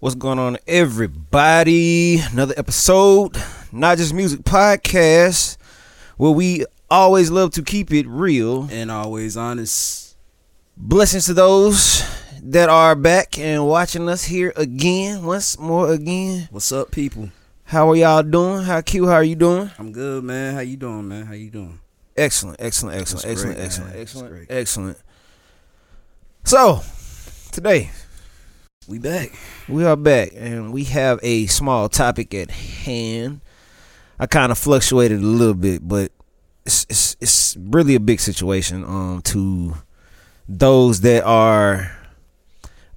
What's going on, everybody? Another episode, not just music podcast, where we always love to keep it real. And always honest. Blessings to those that are back and watching us here again, once more again. What's up, people? How are y'all doing? How Q? How are you doing? I'm good, man. How you doing, man? How you doing? Excellent, excellent, excellent, That's excellent, great, excellent. Excellent, excellent. So, today We back. we are back and we have a small topic at hand. I kind of fluctuated a little bit, but it's, it's it's really a big situation um to those that are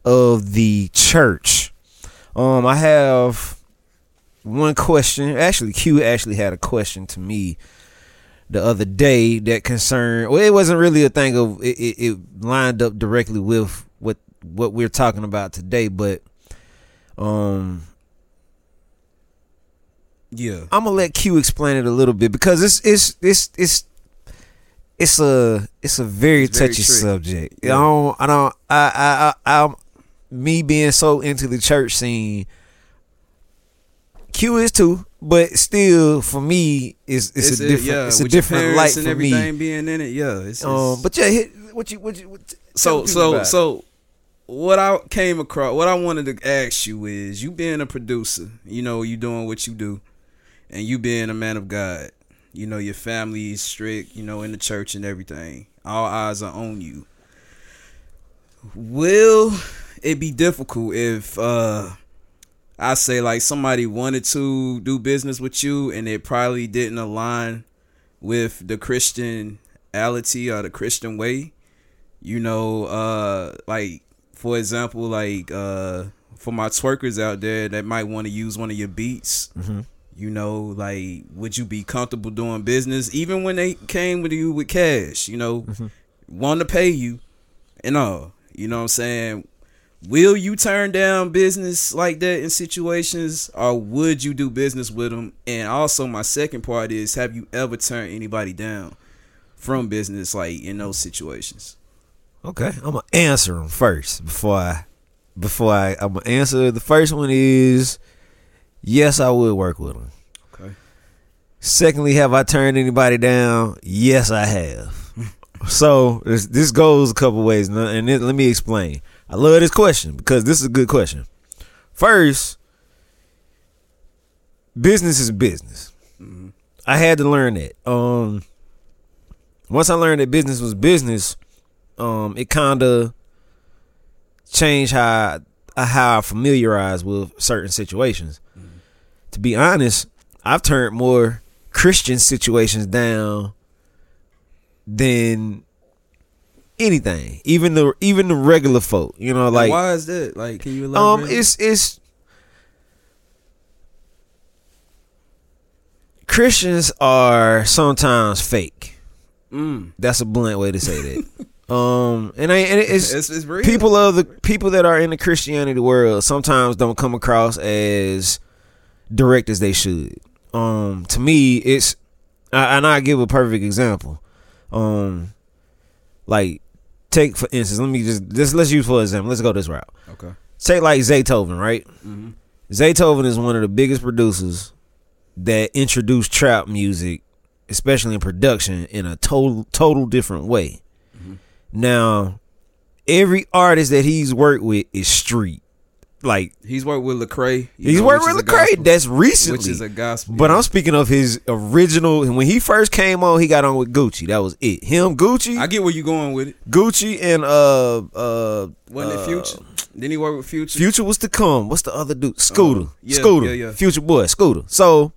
of the church. Um I have one question. Actually Q actually had a question to me the other day that concerned well it wasn't really a thing of it, it, it lined up directly with what we're talking about today but um Yeah. I'm gonna let Q explain it a little bit because it's it's it's it's it's a it's a very It's touchy tricky. subject. I don't I don't I I I I'm me being so into the church scene. Q is too, but still for me it's it's, a different yeah, it's a with different light and for everything me. being in it. Yeah. It's, Um, but yeah, hit, what you what you what, so so so what I came across what I wanted to ask you is you being a producer, you know, you doing what you do, and you being a man of God, you know, your family is strict, you know, in the church and everything. All eyes are on you. Will it be difficult if uh I say like somebody wanted to do business with you and it probably didn't align with the Christianity or the Christian way? you know uh like for example like uh for my twerkers out there that might want to use one of your beats Mhm. you know like would you be comfortable doing business even when they came with you with cash you know? Want to pay you and all you know what i'm saying? Will you turn down business like that in situations or would you do business with them? And also my second part is have you ever turned anybody down from business like in those situations Okay, I'm gonna answer them first before I before I I'm gonna answer. The first one is yes, I would work with them. Okay. Secondly, have I turned anybody down? Yes, I have. so this, this goes a couple ways, and it- let me explain. I love this question because this is a good question. First, business is business. I had to learn that. Um, once I learned that business was business, um, it kind of changed how I, how I familiarize with certain situations. To be honest, I've turned more Christian situations down than anything, even the even the regular folk. You know, Like, like why is that? Like, can you um, it's it's Christians are sometimes fake. mm. That's a blunt way to say that. um, and I and it's, it's, it's people of the people that are in the Christianity world sometimes don't come across as direct as they should. Um, to me, it's I, and I give a perfect example. Um, like take for instance, let me just just let's use for example. Let's go this route. Okay. Take like Zaytoven, right? Mm-hmm. Zaytoven is one of the biggest producers that introduced trap music, especially in production, in a total total different way. Now, every artist that he's worked with is street. Like He's worked with Lecrae. he's know, worked with Lecrae. gospel- That's recently. which is a gospel. but I'm speaking of his original. When he first came on, he got on with Gucci. That was it. Him, Gucci, I get where you're going with it. Gucci, and uh uh Wasn't uh, it Future? Didn't he work with Future? Future was to come. What's the other dude? Scooter. Uh, yeah, Scooter. yeah, yeah. Future boy. Scooter. So,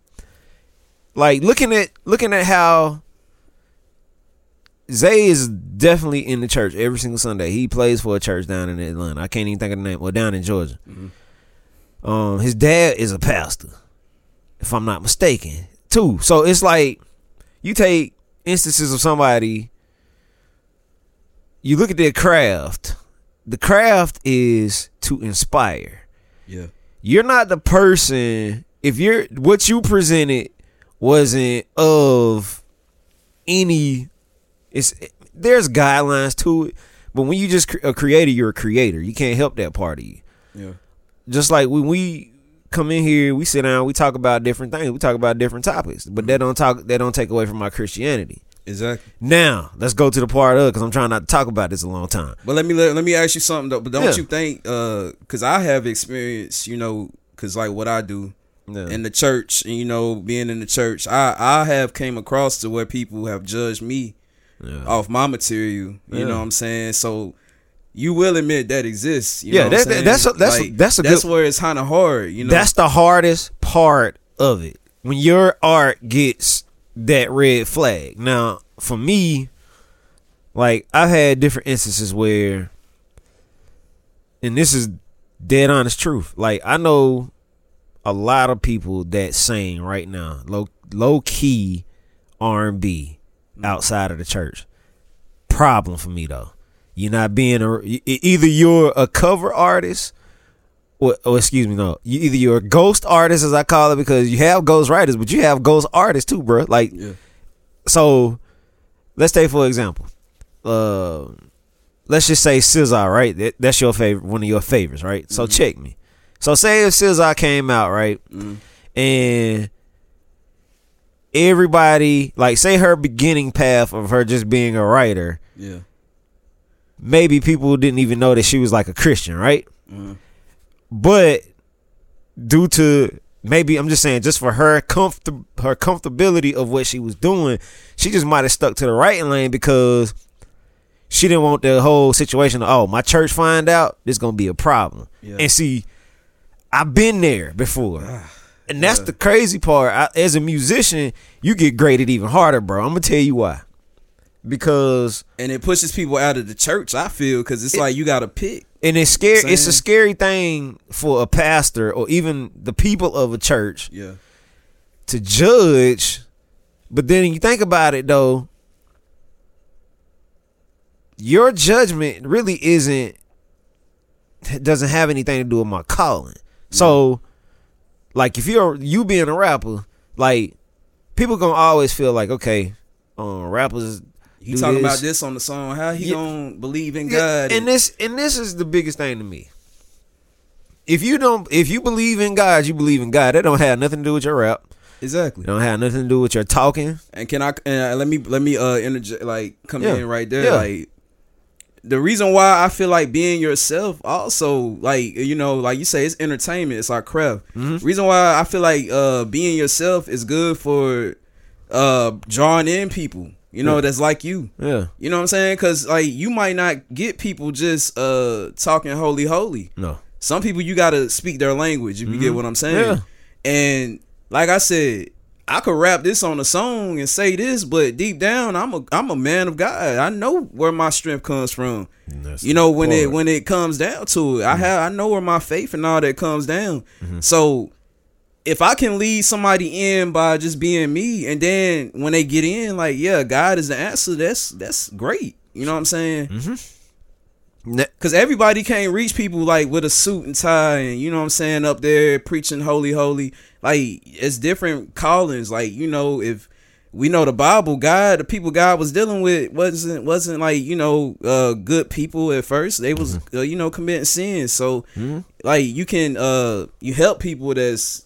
like looking at looking at how Zay is definitely in the church every single Sunday. He plays for a church down in Atlanta. I can't even think of the name. Well, down in Georgia. Mhm. Um, his dad is a pastor. if I'm not mistaken. Too. So it's like you take instances of somebody, you look at their craft. The craft is to inspire. Yeah. You're not the person if you're what you presented wasn't of any it's there's guidelines to it but when you just a creator you're a creator you can't help that part of you Yeah. just like when we come in here we sit down we talk about different things we talk about different topics but that don't talk that don't take away from my christianity Exactly. now let's go to the part of because i'm trying not to talk about this a long time But let me let, let me ask you something though. But don't Yeah. you think? uh Because I have experience, you know, because like what I do Yeah. in the church, and you know, being in the church, I I have came across to where people have judged me Yeah. off my material. You Yeah. know what I'm saying? So. You will admit that exists. You Yeah, know what I'm that- that's a- that's a- that's a that's good- where it's kind of hard. You know, That's the hardest part of it. When your art gets that red flag. Now, for me, like I've had different instances where and this is dead honest truth. Like I know a lot of people that sing right now, low low key R and B outside of the church. Problem for me though. You're not being a either you're a cover artist or, or excuse me, no. You either you're a ghost artist, as I call it, because you have ghost writers, but you have ghost artists too, bro. Like, Yeah. so let's take for example, uh, let's just say SZA, right? That, that's your favorite, one of your favorites, right? So check me. So say if SZA came out, right, Mhm. and everybody, like, say her beginning path of her just being a writer, yeah, maybe people didn't even know that she was like a Christian, right? Mhm. But due to maybe I'm just saying, just for her comfort her comfortability of what she was doing, she just might have stuck to the writing lane because she didn't want the whole situation. Of, oh, my church find out, this gonna be a problem. Yeah. And see, I've been there before. And that's Yeah. the crazy part. I, as a musician, you get graded even harder, bro. I'm gonna tell you why. Because and it pushes people out of the church. I feel because it's like you got to pick. and it's scary. It's a scary thing for a pastor or even the people of a church Yeah, to judge. But then you think about it though, your judgment really isn't doesn't have anything to do with my calling. So, like if you're you being a rapper, like people gonna always feel like okay, um, rappers. he talking this. about this on the song. How he Yeah. gonna believe in Yeah, God? and this and this is the biggest thing to me. If you don't, if you believe in God, you believe in God. That don't have nothing to do with your rap. exactly. It don't have nothing to do with your talking. And can I and let me let me uh interject like come Yeah. in right there Yeah. like the reason why I feel like being yourself also like you know like you say it's entertainment it's our craft. Mm-hmm. Reason why I feel like uh being yourself is good for uh drawing in people. You know Yeah. that's like you. Yeah, You know what I'm saying? Cuz like you might not get people just uh talking holy holy. no, Some people you gotta speak their language if you get what I'm saying. Mm-hmm. Yeah. And like I said, I could rap this on a song and say this, but deep down, I'm a I'm a man of God. I know where my strength comes from. You know when it when it comes down to it, I mm. have I know where my faith and all that comes down. Mm-hmm. So if I can lead somebody in by just being me, and then when they get in, like yeah, God is the answer. That's that's great. You know what I'm saying? Ne- Cause everybody can't reach people like with a suit and tie and you know what I'm saying up there preaching holy holy. Like it's different callings. Like, you know, if we know the Bible, God, the people God was dealing with wasn't wasn't like, you know, uh good people at first. They was uh, you know, committing sins. So like you can uh you help people that's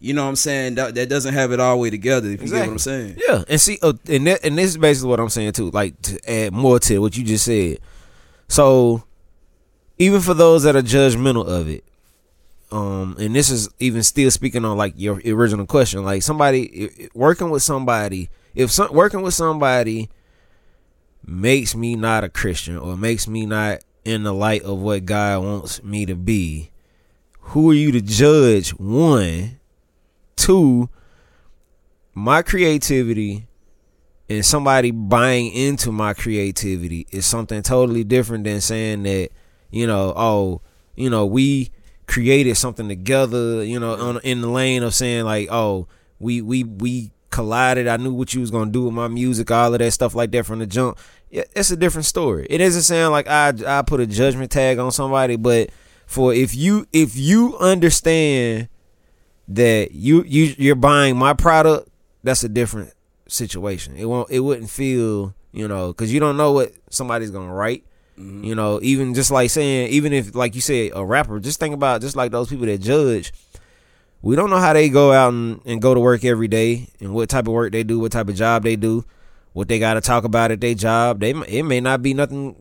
you know what I'm saying, that, that doesn't have it all the way together, if you get what I'm saying. Yeah, and see, uh, and that, and this is basically what I'm saying too. Like to add more to what you just said. So, even for those that are judgmental of it, um, and this is even still speaking on like your original question, like somebody working with somebody, if some, working with somebody makes me not a Christian or makes me not in the light of what God wants me to be, who are you to judge? One, two my creativity and somebody buying into my creativity is something totally different than saying that you know oh you know we created something together, you know, on, in the lane of saying like, oh, we we we collided. I knew what you was gonna do with my music, all of that stuff like that from the jump. It's a different story. It doesn't sound like I I put a judgment tag on somebody, but for if you if you understand that you you you're buying my product, that's a different situation. It won't it wouldn't feel you know because you don't know what somebody's gonna write. Mm-hmm. You know, even just like saying, even if like you said, a rapper, just think about just like those people that judge. We don't know how they go out and, and go to work every day and what type of work they do, what type of job they do, what they got to talk about at their job. They it may not be nothing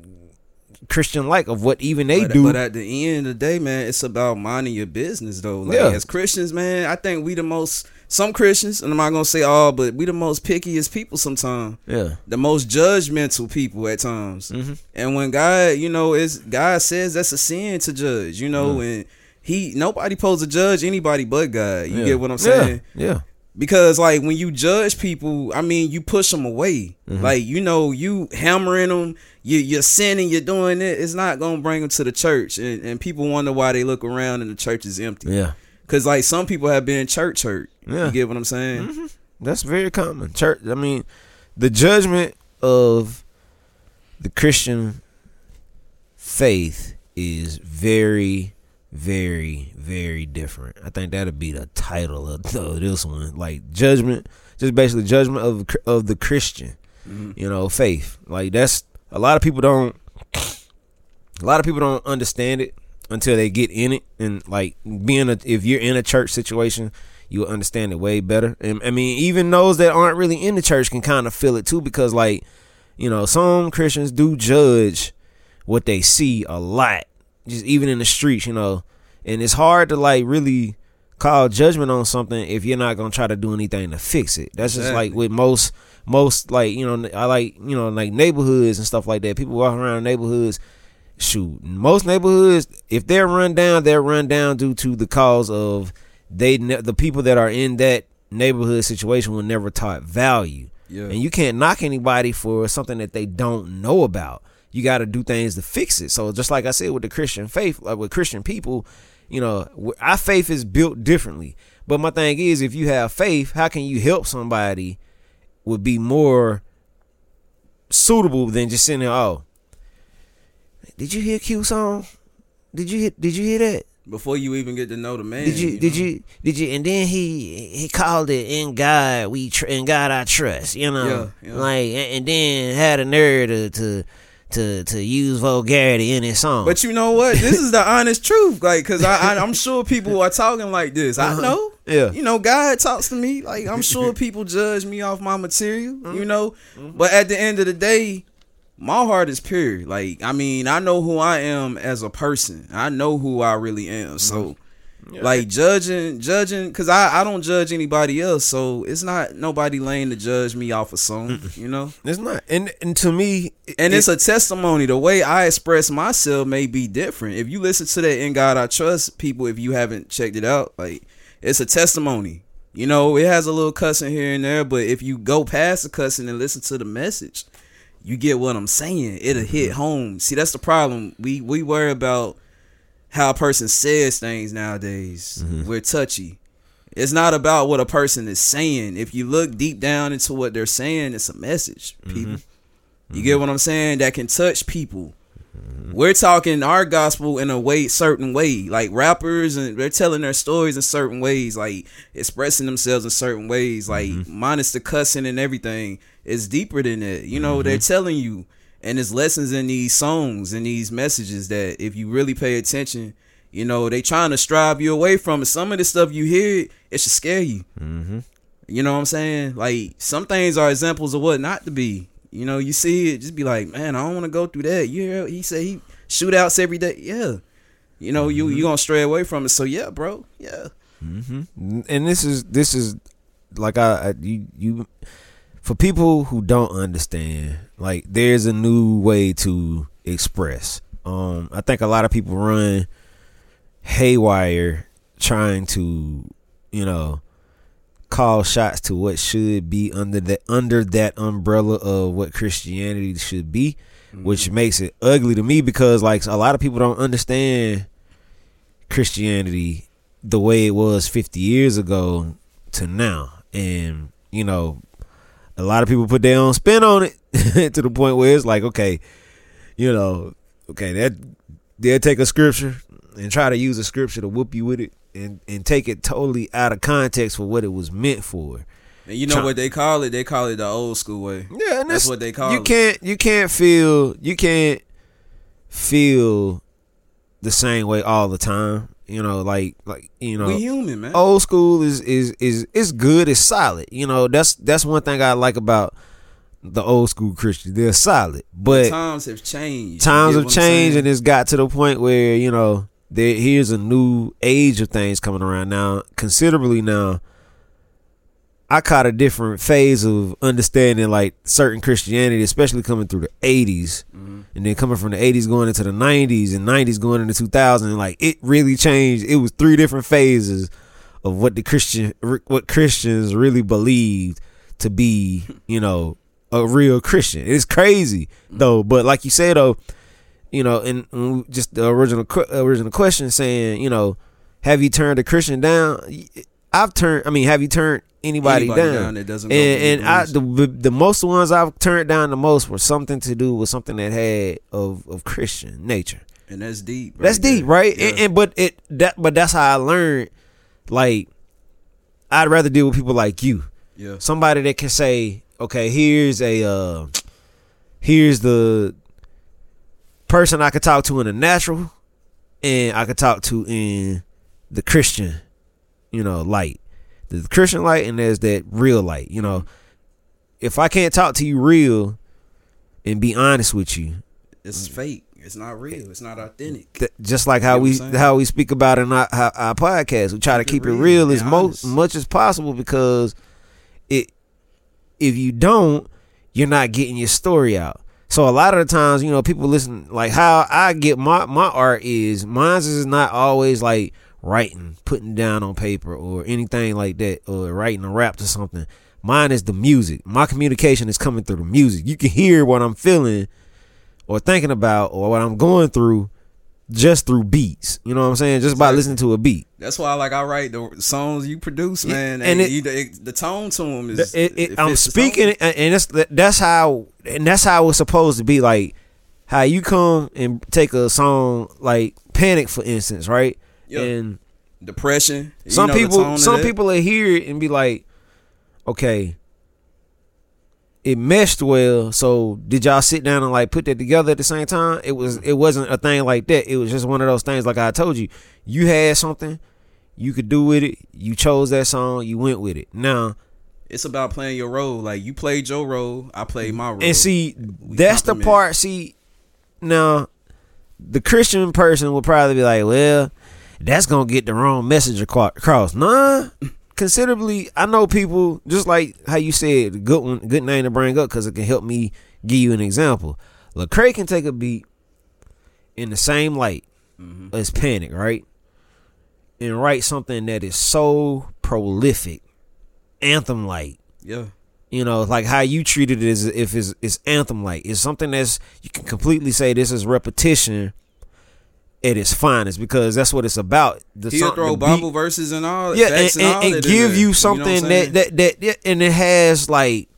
Christian like of what even they but, do. But at the end of the day, man, it's about minding your business though. Like Yeah. as Christians, man, I think we the most some Christians, and I'm not gonna say all, but we the most pickiest people sometimes. yeah, The most judgmental people at times. Mm-hmm. And when God, you know, is God says that's a sin to judge, you know, and he nobody supposed to judge anybody but God. You yeah. get what I'm saying? Yeah, yeah. Because like when you judge people i mean you push them away Mm-hmm. like you know you hammering them you, you're sinning you're doing it it's not gonna bring them to the church and, and people wonder why they look around and the church is empty yeah. because like some people have been church hurt Yeah. you get what i'm saying That's very common. Church. I mean, the judgment of the Christian faith is very, very, very different. I think that'll be the title of, of this one. Like judgment, just basically judgment of of the Christian, mm-hmm. you know, faith. Like that's a lot of people don't. A lot of people don't understand it until they get in it, and like being a if you're in a church situation, you will understand it way better. And I mean, even those that aren't really in the church can kind of feel it too, because like, you know, some Christians do judge what they see a lot, just even in the streets, you know, and it's hard to like really call judgment on something if you're not gonna try to do anything to fix it. That's just like with most most like you know I like you know like neighborhoods and stuff like that. People walking around neighborhoods. Shoot, most neighborhoods, if they're run down, they're run down due to the cause of they ne- the people that are in that neighborhood situation were never taught value. Yeah. And you can't knock anybody for something that they don't know about. You got to do things to fix it. So just like I said with the Christian faith, like with Christian people, you know, our faith is built differently. But my thing is, if you have faith, how can you help somebody? Would be more suitable than just sitting there. Oh, did you hear Q song? Did you hear, did you hear that? before you even get to know the man Did you, did know? you did you and then he he called it in God we tr- in God I trust you know Yeah, yeah. like and, and then had a nerve to, to to to use vulgarity in his song. But you know what? This is the honest truth like because I, I i'm sure people are talking like this. I Uh-huh. know. Yeah. you know god talks to me like i'm sure people judge me off my material Mm-hmm. you know but at the end of the day my heart is pure. Like i mean i know who i am as a person. I know who i really am. So like judging judging because I, I don't judge anybody else so it's not nobody lane to judge me off a song you know it's not and and to me and it- it's a testimony. The way I express myself may be different. If you listen to that "In God I Trust," people, if you haven't checked it out, like it's a testimony. You know, it has a little cussing here and there, but if you go past the cussing and listen to the message, you get what I'm saying. It'll hit mm-hmm. home. See, that's the problem. We we worry about how a person says things nowadays. Mm-hmm. We're touchy. It's not about what a person is saying. If you look deep down into what they're saying, it's a message, mm-hmm. people. You mm-hmm. get what I'm saying? That can touch people. We're talking our gospel in a way, certain way, like rappers, and they're telling their stories in certain ways, like expressing themselves in certain ways, like minus the cussing and everything. It's deeper than that. You know, they're telling you, and there's lessons in these songs and these messages that if you really pay attention, you know, they trying to strive you away from it. Some of the stuff you hear, it should scare you. Mm-hmm. You know what I'm saying? Like some things are examples of what not to be. You know, you see it, just be like, man, I don't want to go through that. You hear, he said he shootouts every day. Yeah. You know, you mm-hmm. you gonna stray away from it. So yeah, bro. Yeah. Mm-hmm. and this is this is like I, I you you for people who don't understand like there's a new way to express um i think a lot of people run haywire trying to you know call shots to what should be under that under that umbrella of what christianity should be which makes it ugly to me because like a lot of people don't understand Christianity the way it was 50 years ago to now. And, you know, a lot of people put their own spin on it to the point where it's like, okay, you know, okay, that they'll take a scripture and try to use a scripture to whoop you with it and, and take it totally out of context for what it was meant for. And you know Try- what they call it? They call it the old school way. Yeah, and That's what they call you it. can't you can't feel you can't feel the same way all the time. You know, like like you know, we human, man. old school is is is is good. It's solid. You know, that's that's one thing I like about the old school Christians. They're solid, but times have changed. times have get what I'm changed, and it's got to the point where you know there here's a new age of things coming around now, considerably now. I caught a different phase of understanding like certain Christianity, especially coming through the 80s Mm-hmm. and then coming from the 80s going into the 90s and 90s going into 2000 and like it really changed. It was three different phases of what the Christian what Christians really believed to be, you know, a real Christian. It's crazy though, but like you said though, you know, and, and just the original original question saying, you know, have you turned a Christian down? I've turned. I mean, have you turned anybody, Anybody down? down that doesn't and and I the the most ones I've turned down the most were something to do with something that had of of Christian nature. and that's deep. That's deep, right? Yeah. And, and but it that but that's how I learned. Like, I'd rather deal with people like you, yeah. somebody that can say, okay, here's a uh here's the person I could talk to in the natural, and I could talk to in the Christian, you know, light. There's the Christian light, and there's that real light. You know, if I can't talk to you real and be honest with you, It's fake. It's not real. It's not authentic. th- just like how get what we how we speak about in our, our, our podcast, we try to Keep keep it it real real as mo- much as possible because it if you don't, you're not getting your story out. So a lot of the times, you know, people listen like how I get my my art is mine is not always like writing, putting down on paper or anything like that, or writing a rap to something. Mine is the music. My communication is coming through the music. You can hear what I'm feeling or thinking about or what I'm going through just through beats. You know what I'm saying? Just by listening to a beat. That's why, like, I write the songs you produce, Yeah, man, and and, it- you, the, the tone to them is. It- it- it I'm speaking, and it's that's how, and that's how it's supposed to be. Like how you come and take a song like "Panic," for instance, right? Yeah. And depression. you some know people, some people are hear it and be like, "Okay, it meshed well." So did y'all sit down and like put that together at the same time? It was, it wasn't a thing like that. It was just one of those things. Like I told you, you had something. You could do with it. You chose that song. You went with it. Now, It's about playing your role. Like you played your role, I played my role. And see, We that's the part. See, now the Christian person will probably be like, "Well, that's gonna get the wrong message across." Nah, considerably. I know people just like how you said, good one, good name to bring up because it can help me give you an example. Lecrae can take a beat in the same light Mhm. as Panic, right, and write something that is so prolific, anthem like yeah, you know, like how you treated it as if it's, it's anthem like. It's something that's you can completely say this is repetition at its finest because that's what it's about. The he'll song- throw the beat- Bible verses and all. yeah, and, and, and, all and that in give you know something what I'm that, that that that and it has like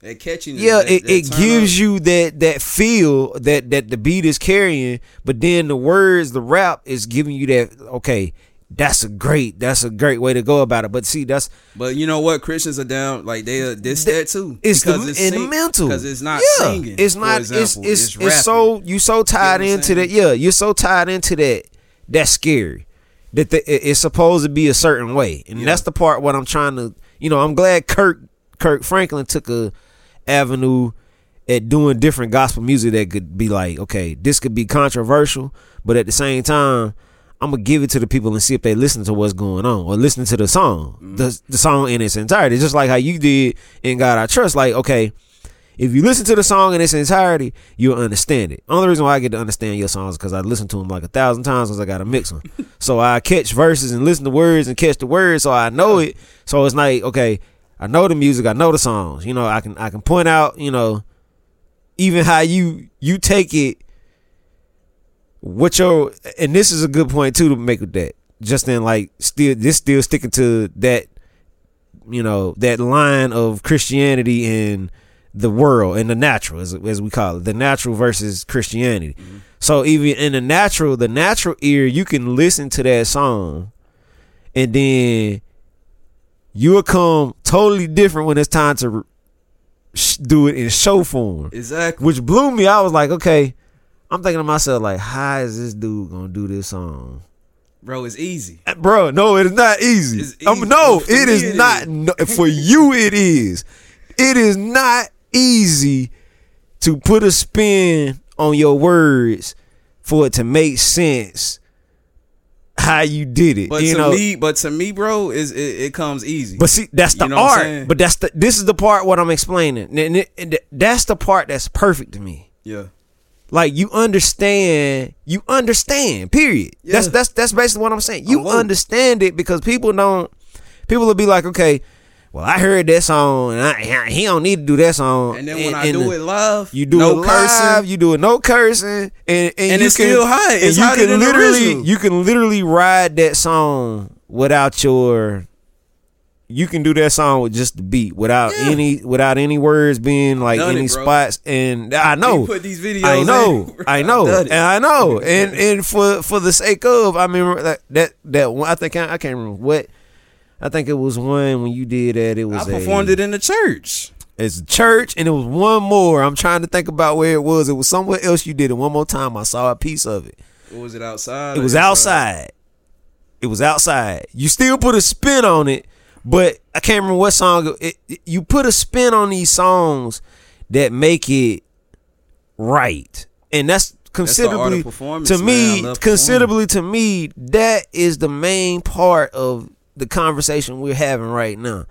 that catchiness. yeah, that, it, that it gives up. you that that feel that that the beat is carrying, but then the words, the rap is giving you that okay. That's a great. That's a great way to go about it. But see, that's But you know what? Christians are down. Like they are this that too. it's the Because in the mental because it's not yeah. singing. It's not. example. it's it's it's, rapping. so you so tied I'm into that. Yeah, you're so tied into that. That's scary. That the, it- it's supposed to be a certain way, and Yeah. that's the part what I'm trying to. You know, I'm glad Kirk Kirk Franklin took a avenue at doing different gospel music that could be like, okay, this could be controversial, but at the same time. I'm gonna give it to the people and see if they listen to what's going on or listen to the song, Mm-hmm. the the song in its entirety. Just like how you did in God I Trust. Like, okay, if you listen to the song in its entirety, you'll understand it. Only reason why I get to understand your songs is because I listen to them like a thousand times because I got to mix them. so I catch verses and listen to words and catch the words, so I know it. So it's like, okay, I know the music, I know the songs. You know, I can I can point out, you know, even how you you take it what your and this is a good point too to make with that. Just in like still this still sticking to that you know that line of Christianity and the world and the natural as, as we call it the natural versus Christianity. Mm-hmm. So even in the natural, the natural ear, you can listen to that song, and then you will come totally different when it's time to sh- do it in show form Exactly. which blew me. I was like, okay, I'm thinking to myself, like, how is this dude gonna do this song? Bro, it's easy. Uh, Bro, no, it is not easy. It's Um, no, For it is it not. is. No, for you, it is. It is not easy to put a spin on your words for it to make sense. How you did it, But you to know. me, but to me, bro, is it, it comes easy. But see, that's the You know art. But that's the. This is the part what I'm explaining. And it- and that's the part that's perfect to me. yeah. Like you understand, you understand. Period. That's Yeah. that's that's basically what I'm saying. You understand it because people don't. People will be like, okay, well, I heard that song, and I, he don't need to do that song. And then when I do it live, you do no it live, cursing. you do it no cursing, and and, And you it's can, still high. and you can literally, you can literally ride that song without your. You can do that song with just the beat, without Yeah. any without any words being like it, any bro. spots. And I know We put these videos. I know, in. I know, and. I know, and and for for the sake of, I mean that that that one. I think I, I can't remember what. I think it was one when you did that. It was I performed a, it in the church. It's a church, and it was one more. I'm trying to think about where it was. It was somewhere else you did it. One more time, I saw a piece of it. Or was it outside? It was outside. It was outside. You still put a spin on it, but I can't remember what song. It, it- you put a spin on these songs that make it right, and that's the art of considerably performance, to man. me. Considerably to me, that is the main part of the conversation we're having right now.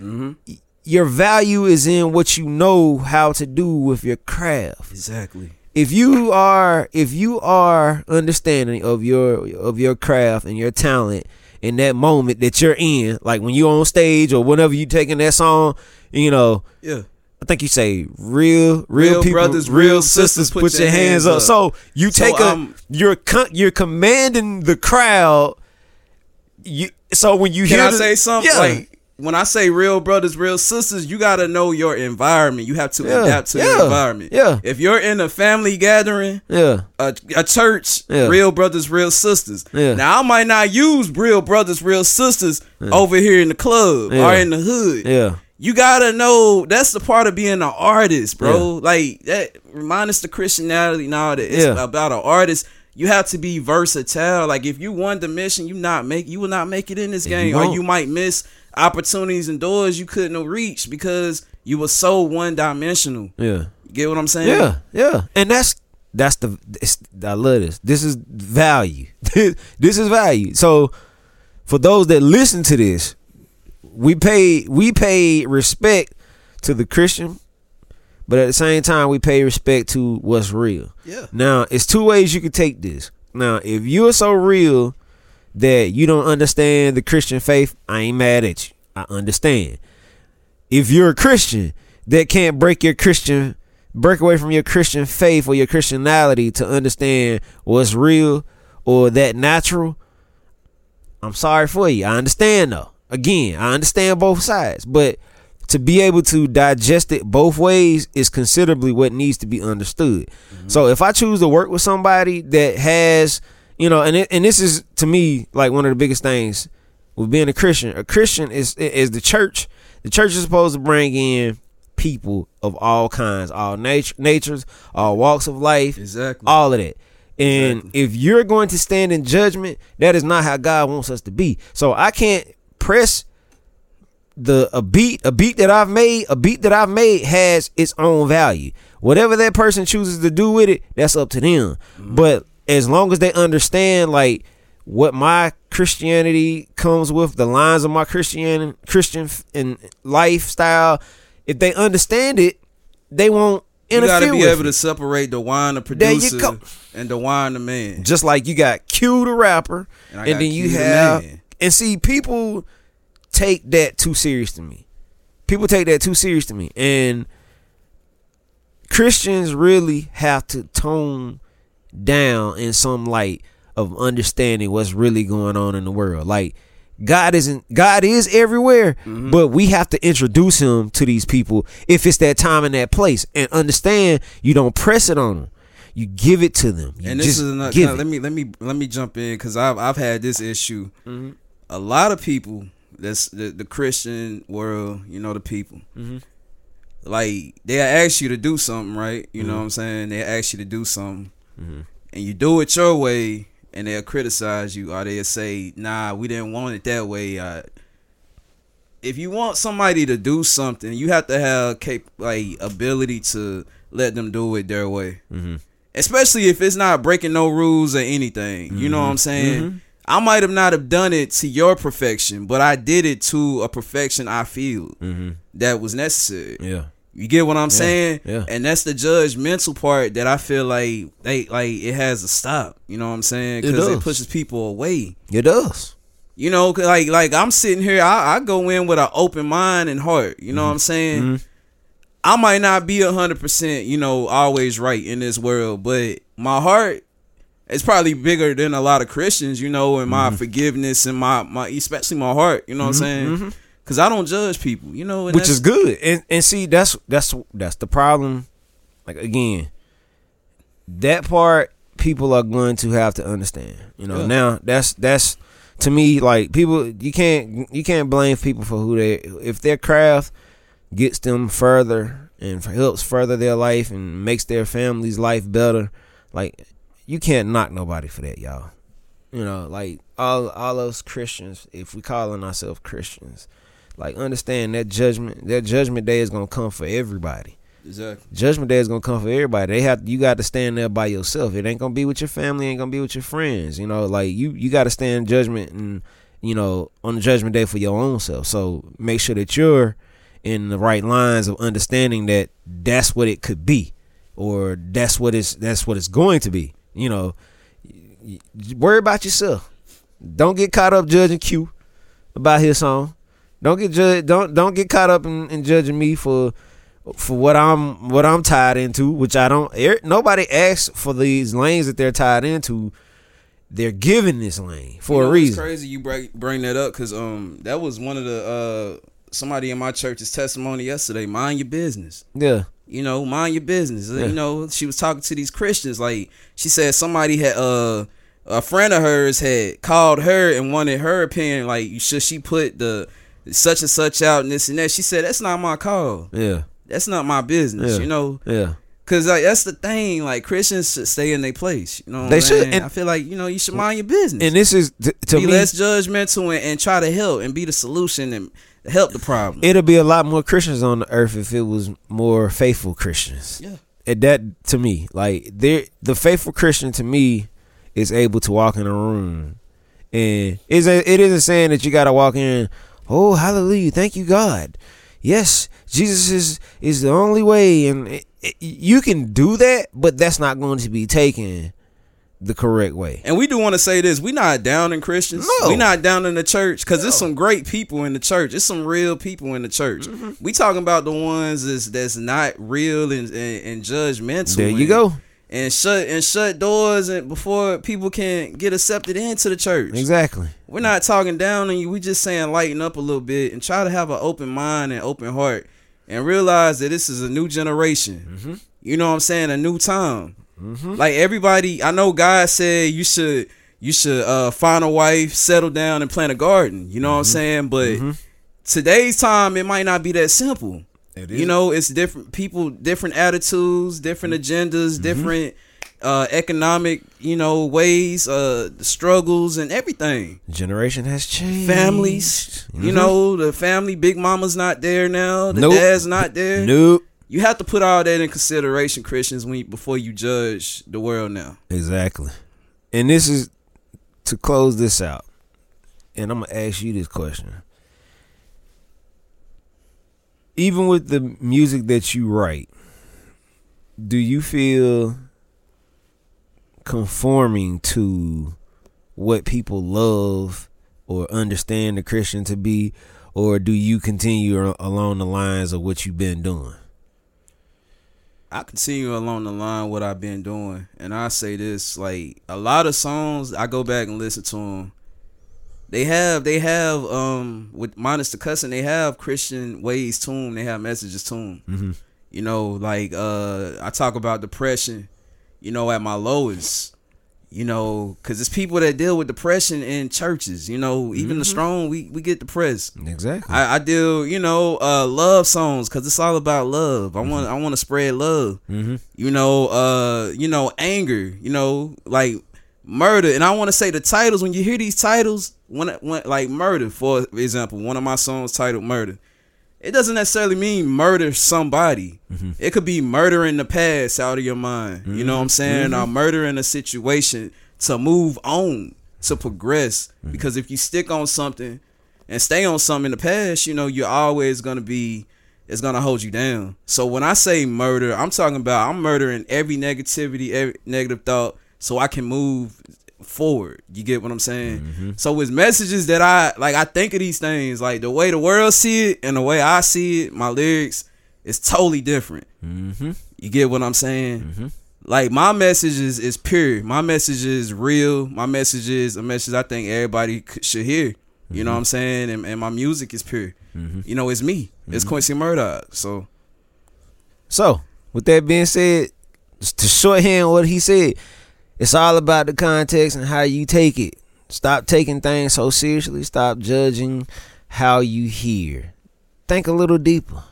Mhm. Your value is in what you know how to do with your craft Exactly. if you are if you are understanding of your of your craft and your talent in that moment that you're in like when you're on stage or whenever you're taking that song you know Yeah. i think you say real real, Real people, brothers, real sisters put, your hands up. so you So, take a um, you're con- you're commanding the crowd you so when you Can hear I the- say something? yeah. Like when I say real brothers, real sisters, you gotta know your environment. You have to Yeah, adapt to yeah, your environment. yeah. If you're in a family gathering, yeah a, a church, Yeah. real brothers, real sisters. Yeah. Now I might not use real brothers, real sisters over here in the club or in the hood. yeah You gotta know that's the part of being an artist, bro. Like that remind us the Christianity and all that. It's about an artist. You have to be versatile. Like if you one dimension, you not make you will not make it in this you game, or you might miss opportunities and doors you couldn't reach because you were so one dimensional. yeah You get what I'm saying? Yeah, yeah, and that's that's the it's, I love this. This is value. this is value. So for those that listen to this, we pay we pay respect to the Christian, but at the same time we pay respect to what's real. Yeah. Now it's two ways you can take this. Now if you're so real that you don't understand the Christian faith, I ain't mad at you. I understand if you're a Christian that can't break your Christian break away from your Christian faith or your Christianality to understand what's real or that natural, I'm sorry for you. I understand though. Again, I understand both sides, but to be able to digest it both ways is considerably what needs to be understood. Mm-hmm. So if I choose to work with somebody that has, you know, and it, and this is to me like one of the biggest things with being a Christian. A Christian is is the church. The church is supposed to bring in people of all kinds, all nature, natures, all walks of life, Exactly. all of that. And Exactly. if you're going to stand in judgment, that is not how God wants us to be. So I can't press the a beat a beat that I've made a beat that I've made has its own value. Whatever that person chooses to do with it, that's up to them. Mm-hmm. But as long as they understand like what my Christianity comes with, the lines of my Christian Christian and lifestyle, if they understand it, they won't You interfere gotta be able it. to separate the wine the producer and the wine the man. Just like you got Q the rapper, And and, then you the have man. and see people take that too serious to me. People take that too serious to me, and Christians really have to tone down in some light of understanding what's really going on in the world. Like God isn't God is everywhere, but we have to introduce him to these people if it's that time and that place and understand you don't press it on them. You give it to them. You and this is another. now, let me let me let me jump in because I've I've had this issue. Mm-hmm. A lot of people that's the, the Christian world, you know, the people. Mm-hmm. Like they ask you to do something, right? You know Mm-hmm. what I'm saying? They ask you to do something, and you do it your way, and they'll criticize you, or they'll say, "Nah, we didn't want it that way." Uh, if you want somebody to do something, you have to have cap- like ability to let them do it their way. Mm-hmm. Especially if it's not breaking no rules or anything. You know what I'm saying? I might have not have done it to your perfection, but I did it to a perfection I feel Mm-hmm. that was necessary. Yeah. You get what I'm saying? yeah. And that's the judgmental part that I feel like they like it has to stop. You know what I'm saying? Because it, does. pushes people away. It does. You know, like like I'm sitting here, I, I go in with an open mind and heart. You know what I'm saying? Mm-hmm. I might not be a hundred percent, you know, always right in this world, but my heart is probably bigger than a lot of Christians, you know, and Mm-hmm. my forgiveness and my my especially my heart. You know what I'm saying? Because I don't judge people. You know, and which is good. And and see that's that's that's the problem. Like again, that part people are going to have to understand. You know, Yeah. now that's that's to me like people you can't you can't blame people for who they if their craft gets them further and helps further their life and makes their family's life better. Like you can't knock nobody for that, y'all. You know, like all all us Christians, if we calling ourselves Christians, like understand that judgment that judgment day is gonna come for everybody. exactly. Judgment day is gonna come for everybody. They have you got to stand there by yourself. It ain't gonna be with your family. Ain't gonna be with your friends. You know, like you you got to stand judgment and you know on the judgment day for your own self. So make sure that you're in the right lines of understanding that that's what it could be, or that's what it's that's what it's going to be. You know, worry about yourself. Don't get caught up judging Q about his song. Don't get judged. Don't don't get caught up in, in judging me for for what I'm what I'm tied into, which I don't. er- Nobody asks for these lanes that they're tied into. They're given this lane for You know a reason. crazy you bring bring that up because um that was one of the uh somebody in my church's testimony yesterday. Mind your business. Yeah, You know, mind your business. Yeah. You know, she was talking to these Christians. Like she said, somebody had uh a friend of hers had called her and wanted her opinion. Like, should she put the such and such out and this and that? She said, that's not my call. yeah, That's not my business. Yeah. You know, yeah. Cause like that's the thing. Like Christians should stay in their place. You know, They should, and- I feel like you know you should mind your business And this is t- to be me. less judgmental and, and try to help and be the solution and help the problem. It'll be a lot more Christians on the earth if it was more faithful Christians. yeah. And that to me, like there, the faithful Christian to me is able to walk in a room, and is it isn't saying that you got to walk in. Oh, hallelujah! Thank you, God. Yes, Jesus is is the only way, and it, it- you can do that, but that's not going to be taken the correct way. And we do want to say this: we're not down in Christians. No. We not down in the church because there's some great people in the church. There's some real people in the church. Mm-hmm. We talking about the ones that's that's not real and and, and judgmental. There you and- go. And shut and shut doors and before people can get accepted into the church. Exactly. We're not talking down on you. We just saying lighten up a little bit and try to have an open mind and open heart and realize that this is a new generation. Mm-hmm. You know what I'm saying? A new time. Mm-hmm. Like everybody, I know God said you should you should uh, find a wife, settle down, and plant a garden. You know what I'm mm-hmm. saying? But today's time, it might not be that simple. You know, it's different people, different attitudes, different agendas, different uh, economic, you know, ways, uh, struggles, and everything Generation has changed. families. You Mhm. know, the family, big mama's not there now. The Nope. dad's not there. Nope. You have to put all that in consideration, Christians, when you, before you judge the world now. Exactly. And this is to close this out. And I'm gonna ask you this question. Even with the music that you write, do you feel conforming to what people love or understand the Christian to be, or do you continue along the lines of what you've been doing? I continue along the line what I've been doing, and I say this: like a lot of songs, I go back and listen to them. They have, they have, um, with minus the cussing, they have Christian ways to them. They have messages to them. Mm-hmm. You know, like uh, I talk about depression. You know, at my lowest. You know, because it's people that deal with depression in churches. You know, even the strong, we we get depressed. Exactly. I, I deal, you know, uh, love songs because it's all about love. I want, I want to spread love. mm-hmm. You know, uh, you know, anger. You know, like murder. And I want to say the titles when you hear these titles, when, when like murder, for example, one of my songs titled "Murder." It doesn't necessarily mean murder somebody. Mm-hmm. It could be murdering the past out of your mind. You know what I'm saying? Mm-hmm. Or murdering a situation to move on, to progress. Mm-hmm. Because if you stick on something and stay on something in the past, you know, you're always gonna be it's gonna hold you down. So when I say murder, I'm talking about I'm murdering every negativity, every negative thought, so I can move forward. You get what I'm saying? Mm-hmm. So it's messages that I like. I think of these things like the way the world see it and the way I see it. My lyrics is totally different. Mm-hmm. You get what I'm saying? Mm-hmm. Like my message is, is pure. My message is real. My message is a message I think everybody should hear. You know mm-hmm. what I'm saying? And, and my music is pure. You know, it's me. It's Quincy Murdoch. So So, with that being said, to shorthand what he said, it's all about the context and how you take it. Stop taking things so seriously. Stop judging how you hear. Think a little deeper.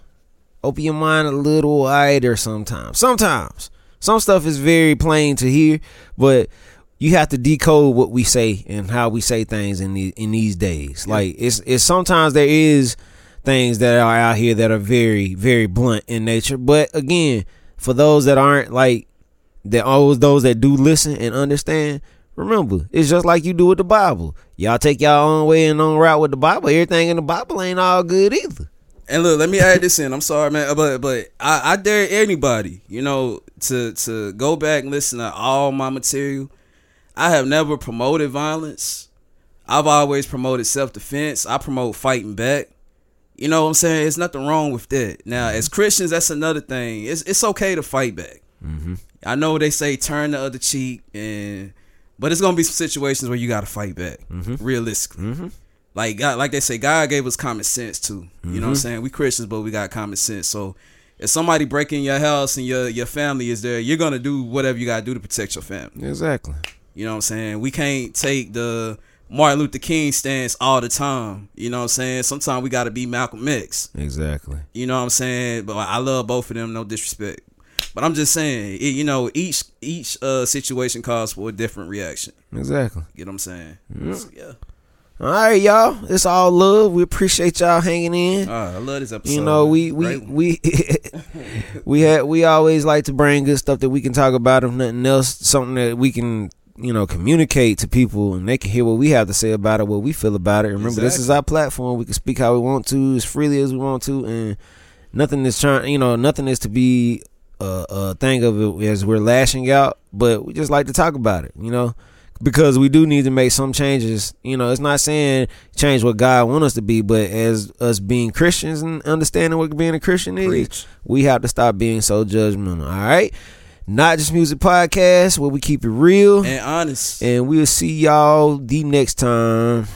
Open your mind a little wider sometimes. Sometimes. Some stuff is very plain to hear, but you have to decode what we say and how we say things in the, in these days. Like it's it's sometimes there is things that are out here that are very very blunt in nature, but again, for those that aren't like that always those that do listen and understand, remember, it's just like you do with the Bible. Y'all take y'all own way and own route with the Bible. Everything in the Bible ain't all good either. And look, let me add this in. I'm sorry, man, but but I, I dare anybody, you know, to to go back and listen to all my material. I have never promoted violence. I've always promoted self defense. I promote fighting back. You know what I'm saying? There's nothing wrong with that. Now, as Christians, that's another thing. It's it's okay to fight back. Mm-hmm. I know they say turn the other cheek, and but it's gonna be some situations where you gotta fight back, mm-hmm. realistically. Mm-hmm. Like God, like they say, God gave us common sense too. You know what I'm mm-hmm. saying? We Christians, but we got common sense. So if somebody breaking your house and your your family is there, you're gonna do whatever you gotta do to protect your family. Exactly. You know what I'm saying? We can't take the Martin Luther King stance all the time. You know what I'm saying? Sometimes we gotta be Malcolm X. Exactly. You know what I'm saying? But I love both of them, no disrespect. But I'm just saying, it, you know, each each uh situation calls for a different reaction. Exactly. You know what I'm saying? So, yeah. All right, y'all. It's all love. We appreciate y'all hanging in. Ah, I love this episode. you know, we we we we had we always like to bring good stuff that we can talk about. If nothing else, something that we can you know communicate to people and they can hear what we have to say about it, what we feel about it. Remember, this is our platform. We can speak how we want to, as freely as we want to, and nothing is trying. You know, nothing is to be a, a thing of it as we're lashing out, but we just like to talk about it. You know. Because we do need to make some changes. You know, it's not saying change what God want us to be, but as us being Christians and understanding what being a Christian is, Preach. we have to stop being so judgmental. All right, not just music podcast where we keep it real, and honest. and we'll see y'all the next time.